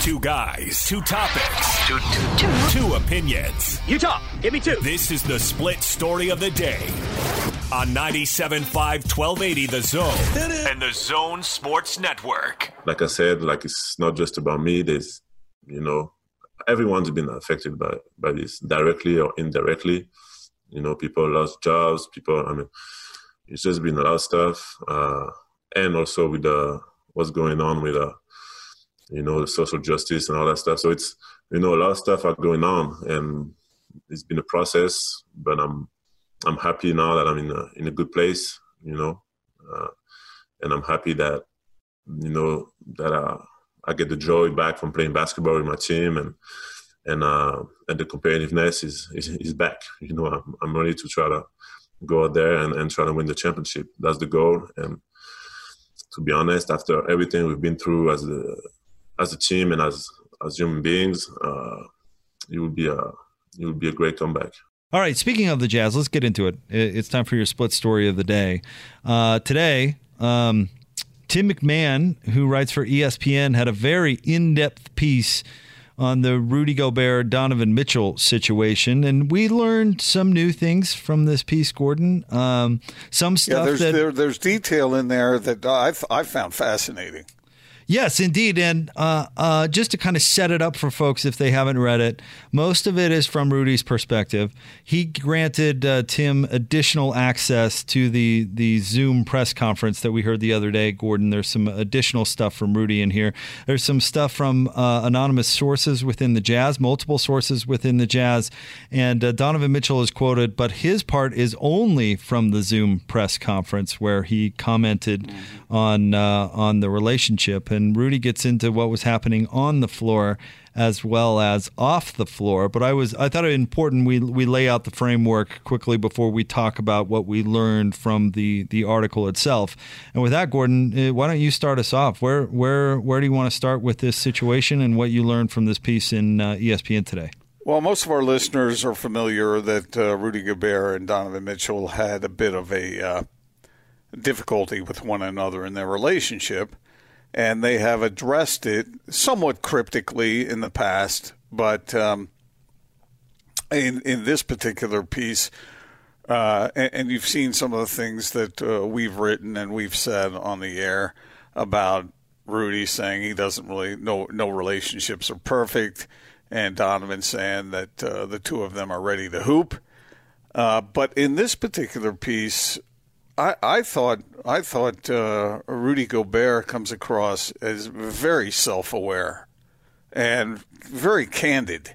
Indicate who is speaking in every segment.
Speaker 1: Two guys, two topics, two, two, two. two opinions.
Speaker 2: You talk. Give me two.
Speaker 1: This is the split story of the day on 97.5 1280 The Zone and The Zone Sports Network.
Speaker 3: Like I said, like it's not just about me. There's, you know, everyone's been affected by, by this directly or indirectly. You know, people lost jobs. People, I mean, it's just been a lot of stuff. Uh, and also with the, what's going on with, uh, you know, the social justice and all that stuff. So it's, you know, a lot of stuff are going on and it's been a process, but I'm, I'm happy now that I'm in a, in a good place, you know, uh, and I'm happy that, you know, that uh, I get the joy back from playing basketball with my team and, and uh, and the competitiveness is, is, is back. You know, I'm, I'm ready to try to go out there and, and try to win the championship. That's the goal. And to be honest, after everything we've been through as a as a team and as as human beings, uh, it would be a it would be a great comeback.
Speaker 4: All right. Speaking of the Jazz, let's get into it. It's time for your split story of the day. Uh, today, um, Tim MacMahon, who writes for ESPN, had a very in depth piece on the Rudy Gobert Donovan Mitchell situation, and we learned some new things from this piece, Gordon. Um, some stuff
Speaker 5: yeah, there's,
Speaker 4: that
Speaker 5: there, there's detail in there that I've I found fascinating.
Speaker 4: Yes, indeed. And uh, uh, just to kind of set it up for folks if they haven't read it, most of it is from Rudy's perspective. He granted uh, Tim additional access to the, the Zoom press conference that we heard the other day, Gordon. There's some additional stuff from Rudy in here. There's some stuff from uh, anonymous sources within the Jazz, multiple sources within the Jazz. And uh, Donovan Mitchell is quoted, but his part is only from the Zoom press conference where he commented mm-hmm. on, uh, on the relationship and Rudy gets into what was happening on the floor as well as off the floor. But I was I thought it important we we lay out the framework quickly before we talk about what we learned from the the article itself. And with that, Gordon, uh, why don't you start us off? Where where where do you want to start with this situation and what you learned from this piece in uh, ESPN today?
Speaker 5: Well, most of our listeners are familiar that uh, Rudy Gobert and Donovan Mitchell had a bit of a uh, difficulty with one another in their relationship and they have addressed it somewhat cryptically in the past, but um, in in this particular piece, uh, and, and, you've seen some of the things that uh, we've written and we've said on the air about Rudy saying he doesn't really no no relationships are perfect, and Donovan saying that uh, the two of them are ready to hoop. Uh, but in this particular piece, I, thought I thought uh, Rudy Gobert comes across as very self-aware and very candid.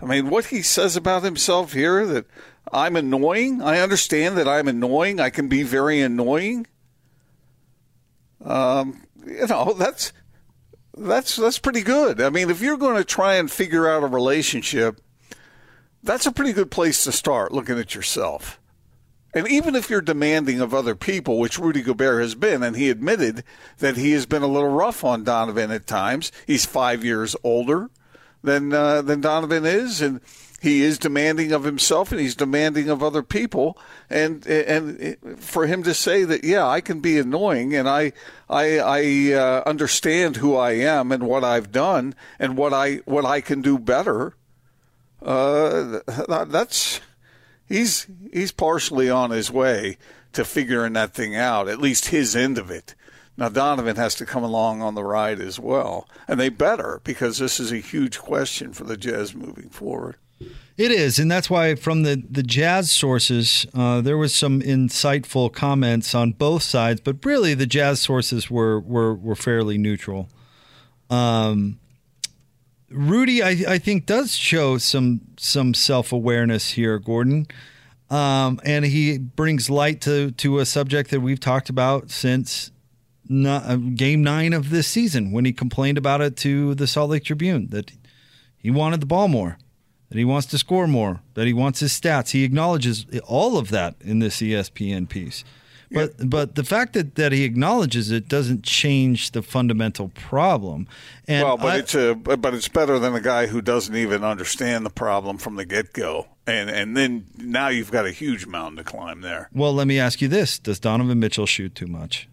Speaker 5: I mean, what he says about himself here that I'm annoying. I understand that I'm annoying. I can be very annoying. Um, you know, that's that's that's pretty good. I mean, if you're going to try and figure out a relationship, that's a pretty good place to start looking at yourself. And even if you're demanding of other people, which Rudy Gobert has been, and he admitted that he has been a little rough on Donovan at times. He's five years older than uh, than Donovan is, and he is demanding of himself, and he's demanding of other people. And and for him to say that, yeah, I can be annoying, and I I, I uh, understand who I am and what I've done and what I what I can do better. Uh, that's he's he's partially on his way to figuring that thing out, at least his end of it. Now Donovan has to come along on the ride as well, and they better because this is a huge question for the Jazz moving forward.
Speaker 4: It is, and that's why from the the Jazz sources, uh, there was some insightful comments on both sides, but really the Jazz sources were were were fairly neutral. Um, Rudy, I, I think, does show some some self awareness here, Gordon, um, and he brings light to to a subject that we've talked about since not, uh, game nine of this season when he complained about it to the Salt Lake Tribune that he wanted the ball more, that he wants to score more, that he wants his stats. He acknowledges all of that in this ESPN piece. But but the fact that, that he acknowledges it doesn't change the fundamental problem. And
Speaker 5: well, but I, it's a but it's better than a guy who doesn't even understand the problem from the get go. And and then now you've got a huge mountain to climb there.
Speaker 4: Well, let me ask you this: Does Donovan Mitchell shoot too much?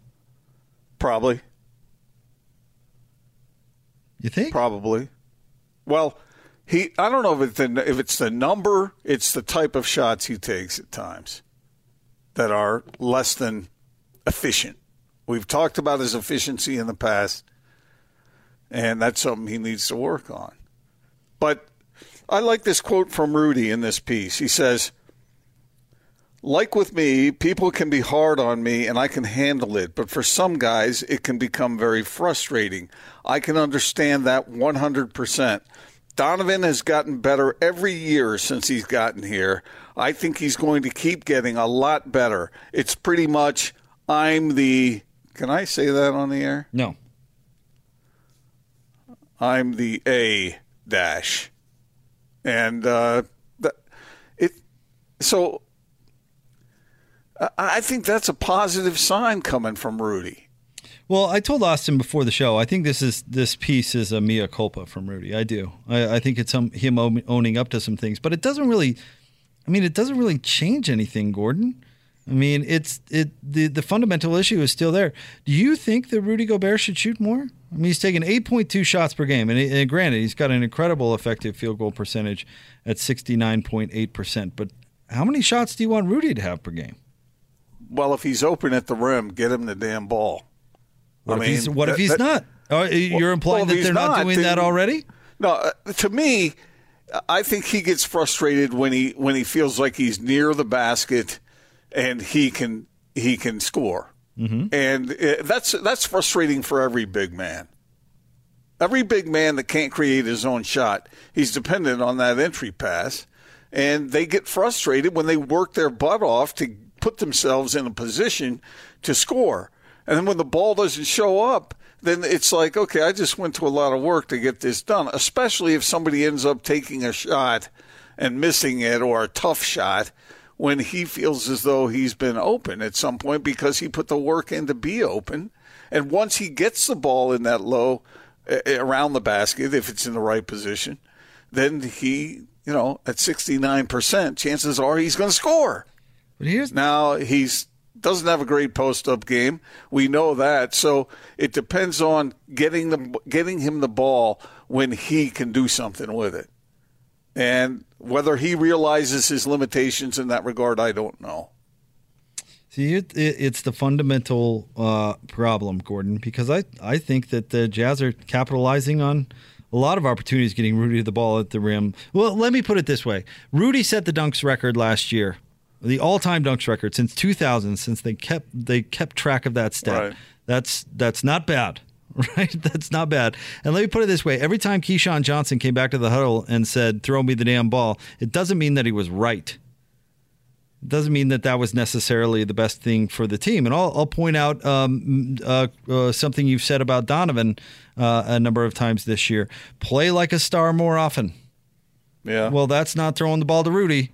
Speaker 5: Probably.
Speaker 4: You think?
Speaker 5: Probably. Well, he. I don't know if it's the, if it's the number. It's the type of shots he takes at times that are less than efficient. We've talked about his efficiency in the past, and that's something he needs to work on. But I like this quote from Rudy in this piece. He says, like with me, people can be hard on me and I can handle it, but for some guys, it can become very frustrating. I can understand that 100%. Donovan has gotten better every year since he's gotten here. I think he's going to keep getting a lot better. It's pretty much, I'm the. Can I say that on the air?
Speaker 4: No.
Speaker 5: I'm the A dash. And uh, it. So I think that's a positive sign coming from Rudy.
Speaker 4: Well, I told Austin before the show. I think this is this piece is a mea culpa from Rudy. I do. I, I think it's him owning up to some things, but it doesn't really. I mean, it doesn't really change anything, Gordon. I mean, it's it the the fundamental issue is still there. Do you think that Rudy Gobert should shoot more? I mean, he's taking 8.2 shots per game, and, and granted, he's got an incredible effective field goal percentage at 69.8 percent. But how many shots do you want Rudy to have per game?
Speaker 5: well, if he's open at the rim, get him the damn ball.
Speaker 4: What I if mean, he's, what that, if he's that, not? Oh, you're implying well, that they're not, not doing then, that already?
Speaker 5: No, uh, to me, I think he gets frustrated when he when he feels like he's near the basket and he can he can score, mm-hmm. and uh, that's that's frustrating for every big man. Every big man that can't create his own shot, he's dependent on that entry pass, and they get frustrated when they work their butt off to put themselves in a position to score. And then when the ball doesn't show up, then it's like, okay, I just went to a lot of work to get this done, especially if somebody ends up taking a shot and missing it or a tough shot when he feels as though he's been open at some point because he put the work in to be open. And once he gets the ball in that low around the basket, if it's in the right position, then he, you know, at 69%, chances are he's going to score. But here's now he's doesn't have a great post up game. We know that. So it depends on getting the getting him the ball when he can do something with it. And whether he realizes his limitations in that regard, I don't know.
Speaker 4: See, it, it, it's the fundamental uh, problem, Gordon, because I, I think that the Jazz are capitalizing on a lot of opportunities getting Rudy the ball at the rim. Well, let me put it this way Rudy set the dunks record last year the all-time dunks record since 2000 since they kept they kept track of that stat. Right. That's that's not bad. Right? That's not bad. And let me put it this way. Every time Keyshawn Johnson came back to the huddle and said, throw me the damn ball, it doesn't mean that he was right. It doesn't mean that that was necessarily the best thing for the team. And I'll, I'll point out um, uh, uh, something you've said about Donovan uh, a number of times this year. Play like a star more often.
Speaker 5: Yeah.
Speaker 4: Well, that's not throwing the ball to Rudy.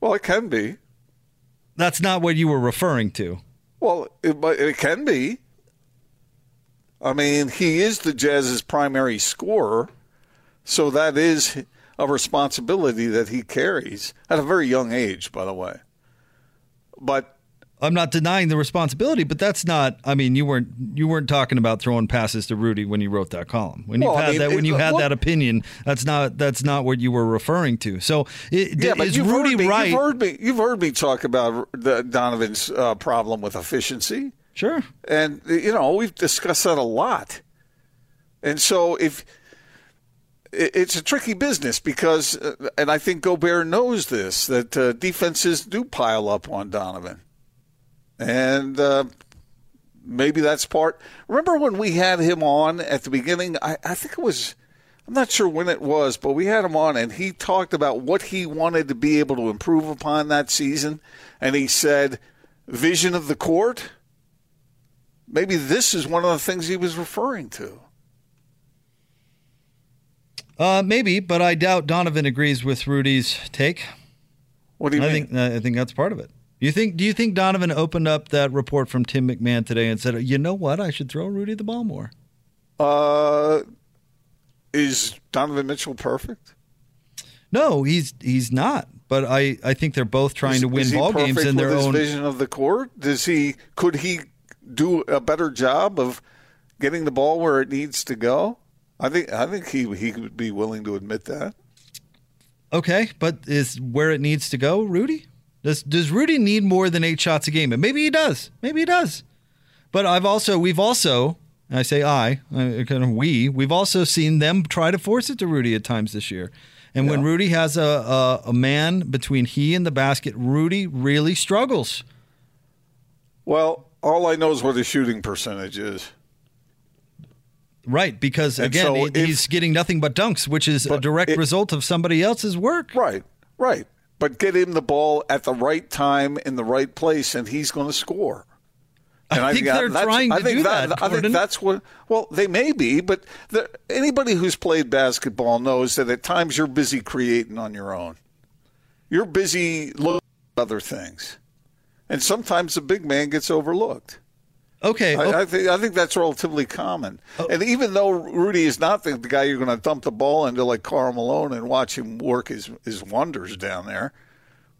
Speaker 5: Well, it can be.
Speaker 4: That's not what you were referring to.
Speaker 5: Well, it, it can be. I mean, he is the Jazz's primary scorer, so that is a responsibility that he carries at a very young age, by the way. But
Speaker 4: I'm not denying the responsibility, but that's not. I mean, you weren't you weren't talking about throwing passes to Rudy when you wrote that column. When you well, had I mean, that, when you had that opinion, that's not that's not what you were referring to. So, it, yeah, is Rudy
Speaker 5: me,
Speaker 4: right?
Speaker 5: You've heard me. You've heard me talk about the, Donovan's uh, problem with efficiency.
Speaker 4: Sure,
Speaker 5: and you know we've discussed that a lot. And so if it's a tricky business because, uh, and I think Gobert knows this, that uh, defenses do pile up on Donovan and uh, maybe that's part. Remember when we had him on at the beginning? I, I think it was. I'm not sure when it was, but we had him on, and he talked about what he wanted to be able to improve upon that season, and he said, "Vision of the court." Maybe this is one of the things he was referring to.
Speaker 4: Uh, maybe, but I doubt Donovan agrees with Rudy's take.
Speaker 5: What do you
Speaker 4: I
Speaker 5: mean?
Speaker 4: think I think that's part of it. You think? Do you think Donovan opened up that report from Tim MacMahon today and said, "You know what? I should throw Rudy the ball more"?
Speaker 5: Uh, is Donovan Mitchell perfect?
Speaker 4: No, he's he's not. But I, I think they're both trying is, to win ball games in their
Speaker 5: his
Speaker 4: own
Speaker 5: vision of the court. Does he? Could he do a better job of getting the ball where it needs to go? I think I think he he would be willing to admit that.
Speaker 4: Okay, but is where it needs to go, Rudy? Does does Rudy need more than eight shots a game? And maybe he does. Maybe he does. But I've also we've also I say I, kind of we, we've also seen them try to force it to Rudy at times this year. And yeah. when Rudy has a, a, a man between he and the basket, Rudy really struggles.
Speaker 5: Well, all I know is what his shooting percentage is.
Speaker 4: Right, because and again, so if, he's getting nothing but dunks, which is a direct it, result of somebody else's work.
Speaker 5: Right, right. But get him the ball at the right time in the right place, and he's going to score.
Speaker 4: And I, I think they're trying to do that. that
Speaker 5: I think that's what. Well, they may be, but anybody who's played basketball knows that at times you're busy creating on your own. You're busy looking at other things, and sometimes the big man gets overlooked.
Speaker 4: Okay,
Speaker 5: I, I, think I think that's relatively common. Oh. And even though Rudy is not the, the guy you're going to dump the ball into like Karl Malone and watch him work his his wonders down there,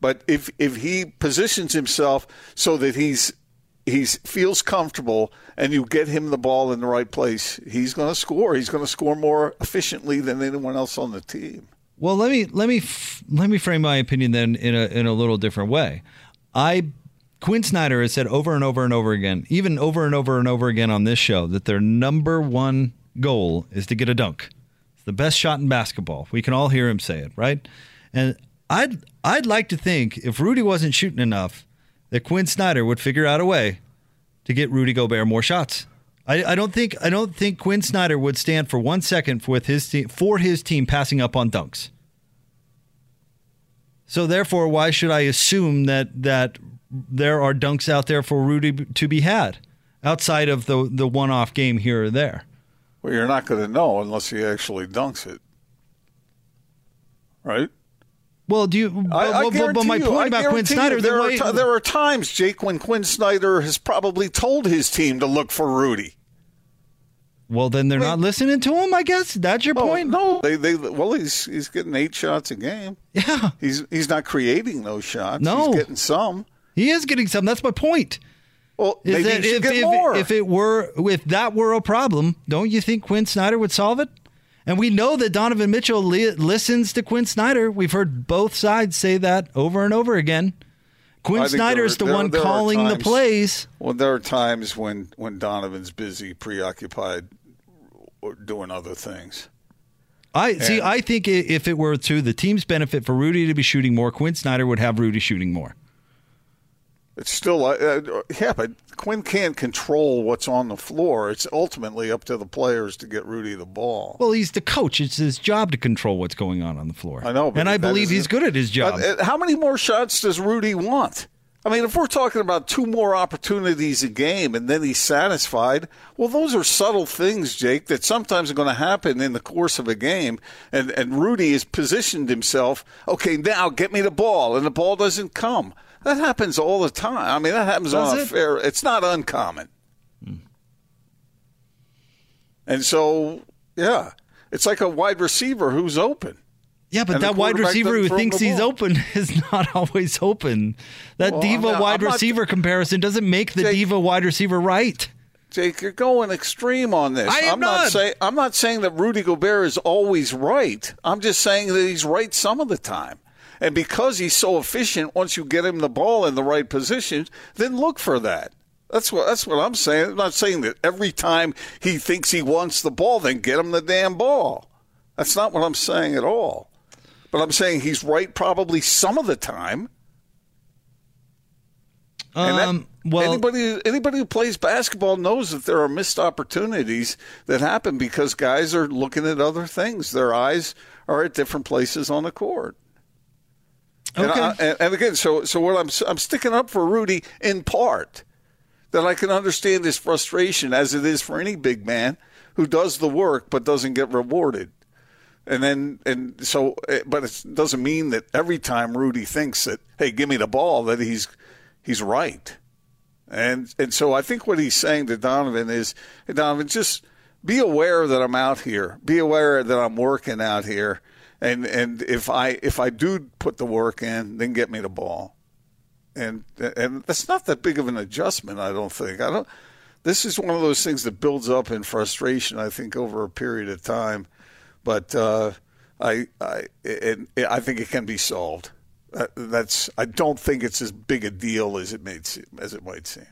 Speaker 5: but if if he positions himself so that he's he feels comfortable and you get him the ball in the right place, he's going to score. He's going to score more efficiently than anyone else on the team.
Speaker 4: Well, let me let me let me frame my opinion then in a in a little different way. I Quin Snyder has said over and over and over again, even over and over and over again on this show, that their number one goal is to get a dunk. It's the best shot in basketball. We can all hear him say it, right? And I'd I'd like to think if Rudy wasn't shooting enough, that Quin Snyder would figure out a way to get Rudy Gobert more shots. I, I don't think I don't think Quin Snyder would stand for one second with his team for his team passing up on dunks. So therefore, why should I assume that that there are dunks out there for Rudy to be had outside of the the one off game here or there.
Speaker 5: Well, you're not going to know unless he actually dunks it, right?
Speaker 4: Well, do you? I, but, I but my point about Quin Snyder,
Speaker 5: there are, t- there are times, Jake, when Quin Snyder has probably told his team to look for Rudy.
Speaker 4: Well, then they're Wait. not listening to him. I guess that's your point.
Speaker 5: No, they they well he's he's getting eight shots a game.
Speaker 4: Yeah,
Speaker 5: he's he's not creating those shots. No, he's getting some.
Speaker 4: He is getting some. That's my point.
Speaker 5: Well, is that
Speaker 4: if,
Speaker 5: if,
Speaker 4: if, it were if that were a problem, don't you think Quin Snyder would solve it? And we know that Donovan Mitchell li- listens to Quin Snyder. We've heard both sides say that over and over again. Quin Snyder is the there, one there calling times, the plays.
Speaker 5: Well, there are times when when Donovan's busy, preoccupied, or doing other things.
Speaker 4: I and, see. I think if it were to the team's benefit for Rudy to be shooting more, Quin Snyder would have Rudy shooting more.
Speaker 5: It's still, uh, uh, yeah, but Quin can't control what's on the floor. It's ultimately up to the players to get Rudy the ball.
Speaker 4: Well, he's the coach. It's his job to control what's going on on the floor.
Speaker 5: I know,
Speaker 4: and I believe he's good at his job.
Speaker 5: Uh, how many more shots does Rudy want? I mean, if we're talking about two more opportunities a game and then he's satisfied, well, those are subtle things, Jake, that sometimes are going to happen in the course of a game. And, and Rudy has positioned himself, okay, now get me the ball, and the ball doesn't come. That happens all the time. I mean, that happens Does on a it? fair. It's not uncommon. Hmm. And so, yeah, it's like a wide receiver who's open.
Speaker 4: Yeah, but that wide receiver who thinks he's open is not always open. That well, diva not, wide receiver not, comparison doesn't make the Jake, diva wide receiver right.
Speaker 5: Jake, you're going extreme on this.
Speaker 4: I am
Speaker 5: I'm
Speaker 4: not,
Speaker 5: not saying I'm not saying that Rudy Gobert is always right. I'm just saying that he's right some of the time. And because he's so efficient, once you get him the ball in the right position, then look for that. That's what that's what I'm saying. I'm not saying that every time he thinks he wants the ball, then get him the damn ball. That's not what I'm saying at all. But I'm saying he's right probably some of the time.
Speaker 4: Um, that, well,
Speaker 5: anybody anybody who plays basketball knows that there are missed opportunities that happen because guys are looking at other things. Their eyes are at different places on the court.
Speaker 4: Okay.
Speaker 5: And, I, and, again, so so what I'm I'm sticking up for Rudy in part that I can understand his frustration as it is for any big man who does the work but doesn't get rewarded. And then and so eh, but it doesn't mean that every time Rudy thinks that hey, give me the ball that he's he's right. And and so I think what he's saying to Donovan is, hey, Donovan, just be aware that I'm out here. Be aware that I'm working out here and and if I if I do put the work in, then get me the ball, and and that's not that big of an adjustment. I don't think. I don't. this is one of those things that builds up in frustration. I think over a period of time, but uh, I I it, I think it can be solved. Uh, that's I don't think it's as big a deal as it made seem, as it might seem.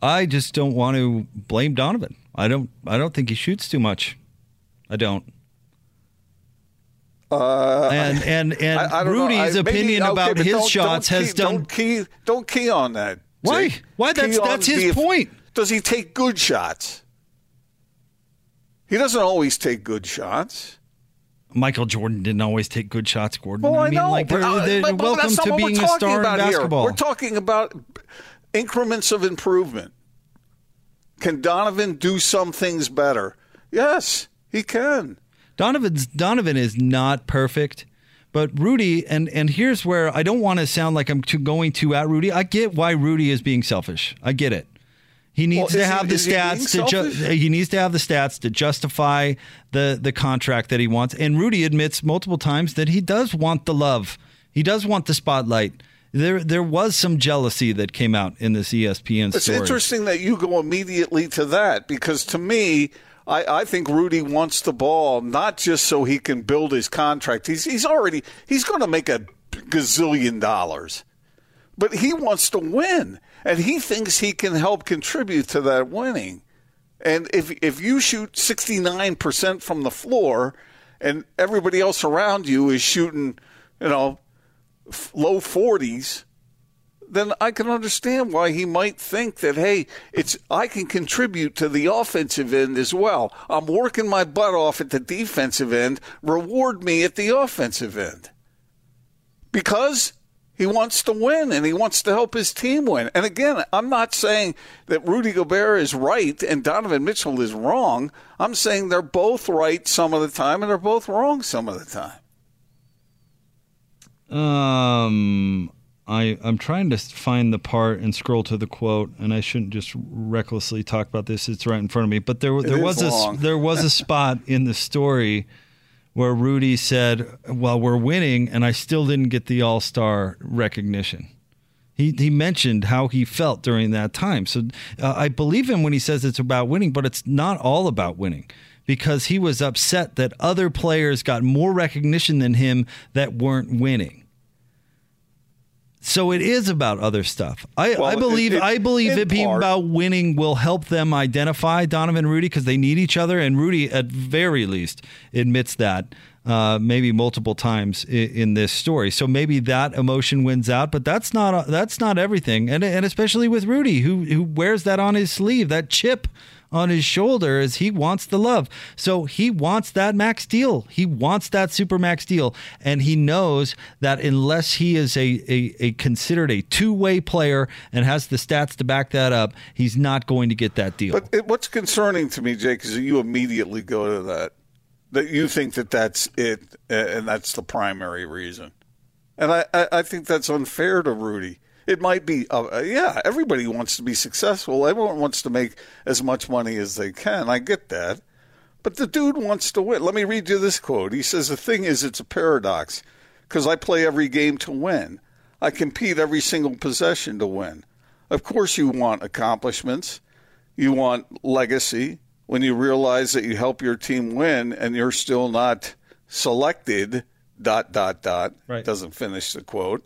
Speaker 4: I just don't want to blame Donovan. I don't. I don't think he shoots too much. I don't.
Speaker 5: Uh,
Speaker 4: and and and
Speaker 5: I, I.
Speaker 4: Rudy's
Speaker 5: I- maybe-
Speaker 4: opinion
Speaker 5: okay,
Speaker 4: about his
Speaker 5: don't-
Speaker 4: shots
Speaker 5: don't
Speaker 4: has done.
Speaker 5: Don't key, don't key on that.
Speaker 4: Why?
Speaker 5: Jake.
Speaker 4: Why?
Speaker 5: Key
Speaker 4: That's- that's his
Speaker 5: the-
Speaker 4: point.
Speaker 5: Does he take good shots? He doesn't always take good shots.
Speaker 4: Michael Jordan didn't always take good shots, Gordon.
Speaker 5: Well, I,
Speaker 4: mean,
Speaker 5: know.
Speaker 4: like they're,
Speaker 5: uh,
Speaker 4: they're
Speaker 5: but- but
Speaker 4: welcome to being a star in basketball.
Speaker 5: Here. We're talking about increments of improvement. Can Donovan do some things better? Yes, he can.
Speaker 4: Donovan's Donovan is not perfect, but Rudy and and here's where I don't want to sound like I'm too, going too at Rudy. I get why Rudy is being selfish. I get it. He needs
Speaker 5: Well,
Speaker 4: to
Speaker 5: he-
Speaker 4: have the
Speaker 5: he being
Speaker 4: stats to ju- he needs to have the stats to justify the the contract that he wants. And Rudy admits multiple times that he does want the love. He does want the spotlight. There there was some jealousy that came out in this ESPN ESPN
Speaker 5: It's interesting that you go immediately to that because to me, I, I think Rudy wants the ball not just so he can build his contract. He's he's already he's going to make a gazillion dollars, but he wants to win, and he thinks he can help contribute to that winning. And if if you shoot sixty nine percent from the floor, and everybody else around you is shooting, you know, low forties, then I can understand why he might think that hey, it's I can contribute to the offensive end as well. I'm working my butt off at the defensive end. Reward me at the offensive end. Because he wants to win and he wants to help his team win. And again, I'm not saying that Rudy Gobert is right and Donovan Mitchell is wrong. I'm saying they're both right some of the time and they're both wrong some of the time.
Speaker 4: Um, I I'm trying to find the part and scroll to the quote, and I shouldn't just recklessly talk about this. It's right in front of me, but there there was a there was a spot in the story where Rudy said, "Well, we're winning, and I still didn't get the All Star recognition." He, he mentioned how he felt during that time. So uh, I believe him when he says it's about winning, but it's not all about winning because he was upset that other players got more recognition than him that weren't winning. So it is about other stuff. I,
Speaker 5: Well,
Speaker 4: I believe
Speaker 5: it- it-
Speaker 4: I believe it being
Speaker 5: part-
Speaker 4: about winning will help them identify Donovan and Rudy because they need each other, and Rudy at very least admits that uh, maybe multiple times in, in this story. So maybe that emotion wins out, but that's not that's not everything, and and especially with Rudy who who wears that on his sleeve, that chip on his shoulder as he wants the love. So he wants that max deal. He wants that super max deal. And he knows that unless he is a, a, a considered a two way player and has the stats to back that up, he's not going to get that deal.
Speaker 5: But it, what's concerning to me, Jake, is you immediately go to that. That you think that that's it, and that's the primary reason. And I, I, I think that's unfair to Rudy. It might be, uh, uh, yeah, everybody wants to be successful. Everyone wants to make as much money as they can. I get that. But the dude wants to win. Let me read you this quote. He says, The thing is, it's a paradox because I play every game to win. I compete every single possession to win. Of course, you want accomplishments, you want legacy. When you realize that you help your team win and you're still not selected, dot, dot, dot,
Speaker 4: Right.
Speaker 5: doesn't finish the quote.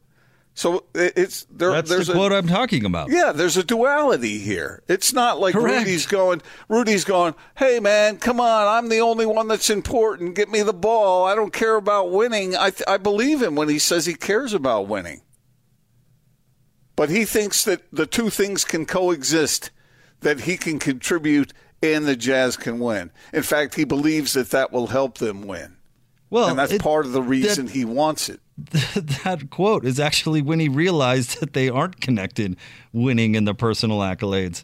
Speaker 5: So it's there.
Speaker 4: that's
Speaker 5: there's
Speaker 4: the
Speaker 5: a,
Speaker 4: quote I'm talking about.
Speaker 5: yeah, there's a duality here. It's not like
Speaker 4: Correct.
Speaker 5: Rudy's going, Rudy's going, hey man, come on, I'm the only one that's important. Get me the ball. I don't care about winning. I, th- I believe him when he says he cares about winning. But he thinks that the two things can coexist, that he can contribute and the Jazz can win. In fact, he believes that that will help them win.
Speaker 4: Well,
Speaker 5: and that's
Speaker 4: it-
Speaker 5: part of the reason
Speaker 4: that-
Speaker 5: he wants it.
Speaker 4: that quote is actually when he realized that they aren't connected winning and the personal accolades.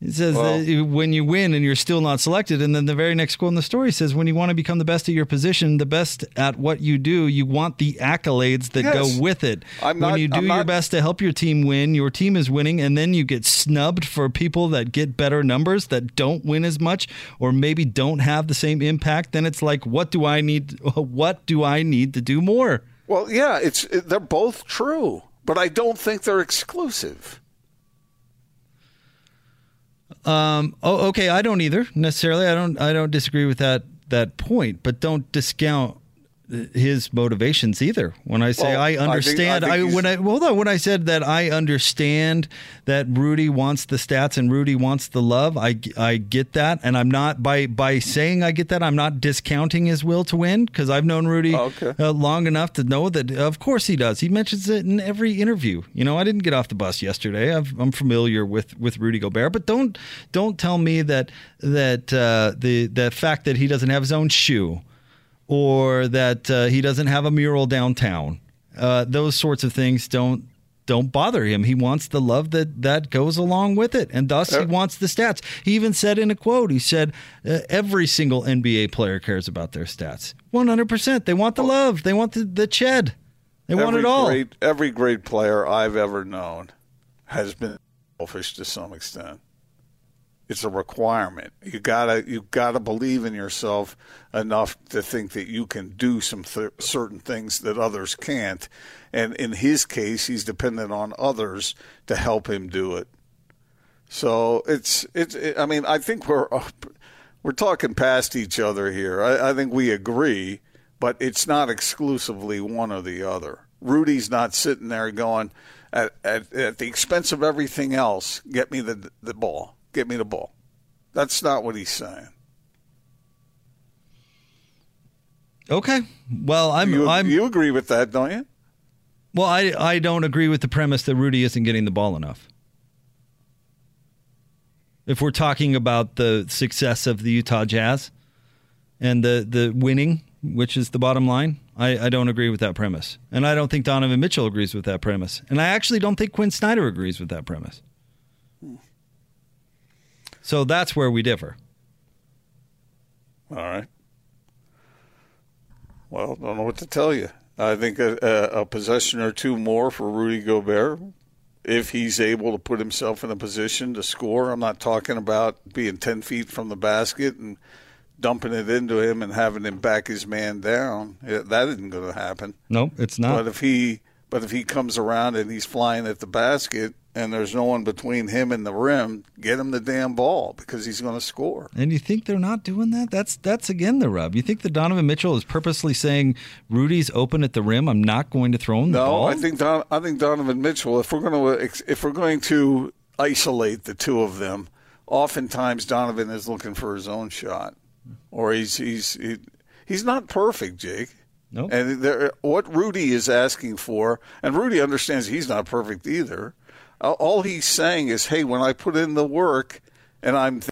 Speaker 4: He says
Speaker 5: Well-
Speaker 4: that when you win and you're still not selected, and then the very next quote in the story says, "When you want to become the best at your position, the best at what you do, you want the accolades that
Speaker 5: Yes.
Speaker 4: go with it.
Speaker 5: I'm
Speaker 4: when
Speaker 5: not-
Speaker 4: you do
Speaker 5: I'm
Speaker 4: your
Speaker 5: not-
Speaker 4: best to help your team win, your team is winning, and then you get snubbed for people that get better numbers that don't win as much, or maybe don't have the same impact. Then it's like, what do I need? What do I need to do more?"
Speaker 5: Well, yeah, it's it, they're both true, but I don't think they're exclusive.
Speaker 4: Um, oh, okay. I don't either necessarily. I don't. I don't disagree with that that point. But don't discount his motivations either. When I say
Speaker 5: Well,
Speaker 4: I
Speaker 5: I think-
Speaker 4: understand,
Speaker 5: I
Speaker 4: I, when I hold on, when I said that I understand that Rudy wants the stats and Rudy wants the love, I I get that, and I'm not by by saying I get that, I'm not discounting his will to win because I've known Rudy
Speaker 5: Oh, okay.
Speaker 4: uh, long enough to know that of course he does. He mentions it in every interview. You know, I didn't get off the bus yesterday. I've, I'm familiar with with Rudy Gobert, but don't don't tell me that that uh, the the fact that he doesn't have his own shoe or that uh, he doesn't have a mural downtown. Uh, those sorts of things don't don't bother him. He wants the love that that goes along with it, and thus he
Speaker 5: Uh,
Speaker 4: wants the stats. He even said in a quote, he said, uh, "Every single NBA player cares about their stats. One hundred percent. They want the love. They want the the ched. They want
Speaker 5: every
Speaker 4: it all."
Speaker 5: Great, every great player I've ever known has been selfish to some extent. It's a requirement. You gotta you gotta believe in yourself enough to think that you can do some th- certain things that others can't. And in his case, he's dependent on others to help him do it. So it's it's. I mean, I think we're we're talking past each other here. I, I think we agree, but it's not exclusively one or the other. Rudy's not sitting there going at at, at the expense of everything else. Get me the the ball. Get me the ball. That's not what he's saying.
Speaker 4: Okay. Well, I'm
Speaker 5: You,
Speaker 4: I'm
Speaker 5: you agree with that, don't you?
Speaker 4: well. I I don't agree with the premise that Rudy isn't getting the ball enough. If we're talking about the success of the Utah Jazz and the the winning, which is the bottom line, I, I don't agree with that premise, and I don't think Donovan Mitchell agrees with that premise, and I actually don't think Quin Snyder agrees with that premise. So that's where we differ.
Speaker 5: All right. Well, I don't know what to tell you. I think a, a, a possession or two more for Rudy Gobert, if he's able to put himself in a position to score. I'm not talking about being 10 feet from the basket and dumping it into him and having him back his man down. That isn't going to happen.
Speaker 4: No, it's not.
Speaker 5: But if he but if he comes around and he's flying at the basket and there's no one between him and the rim, get him the damn ball because he's going to score.
Speaker 4: And you think they're not doing that? That's that's again the rub. You think that Donovan Mitchell is purposely saying Rudy's open at the rim. I'm not going to throw him the
Speaker 5: No,
Speaker 4: ball.
Speaker 5: I think Don, I think Donovan Mitchell. If we're going to if we're going to isolate the two of them, oftentimes Donovan is looking for his own shot, or he's he's he, he's not perfect, Jake.
Speaker 4: Nope.
Speaker 5: And there, what Rudy is asking for, and Rudy understands he's not perfect either. All- All he's saying is, "Hey, when I put in the work, and I'm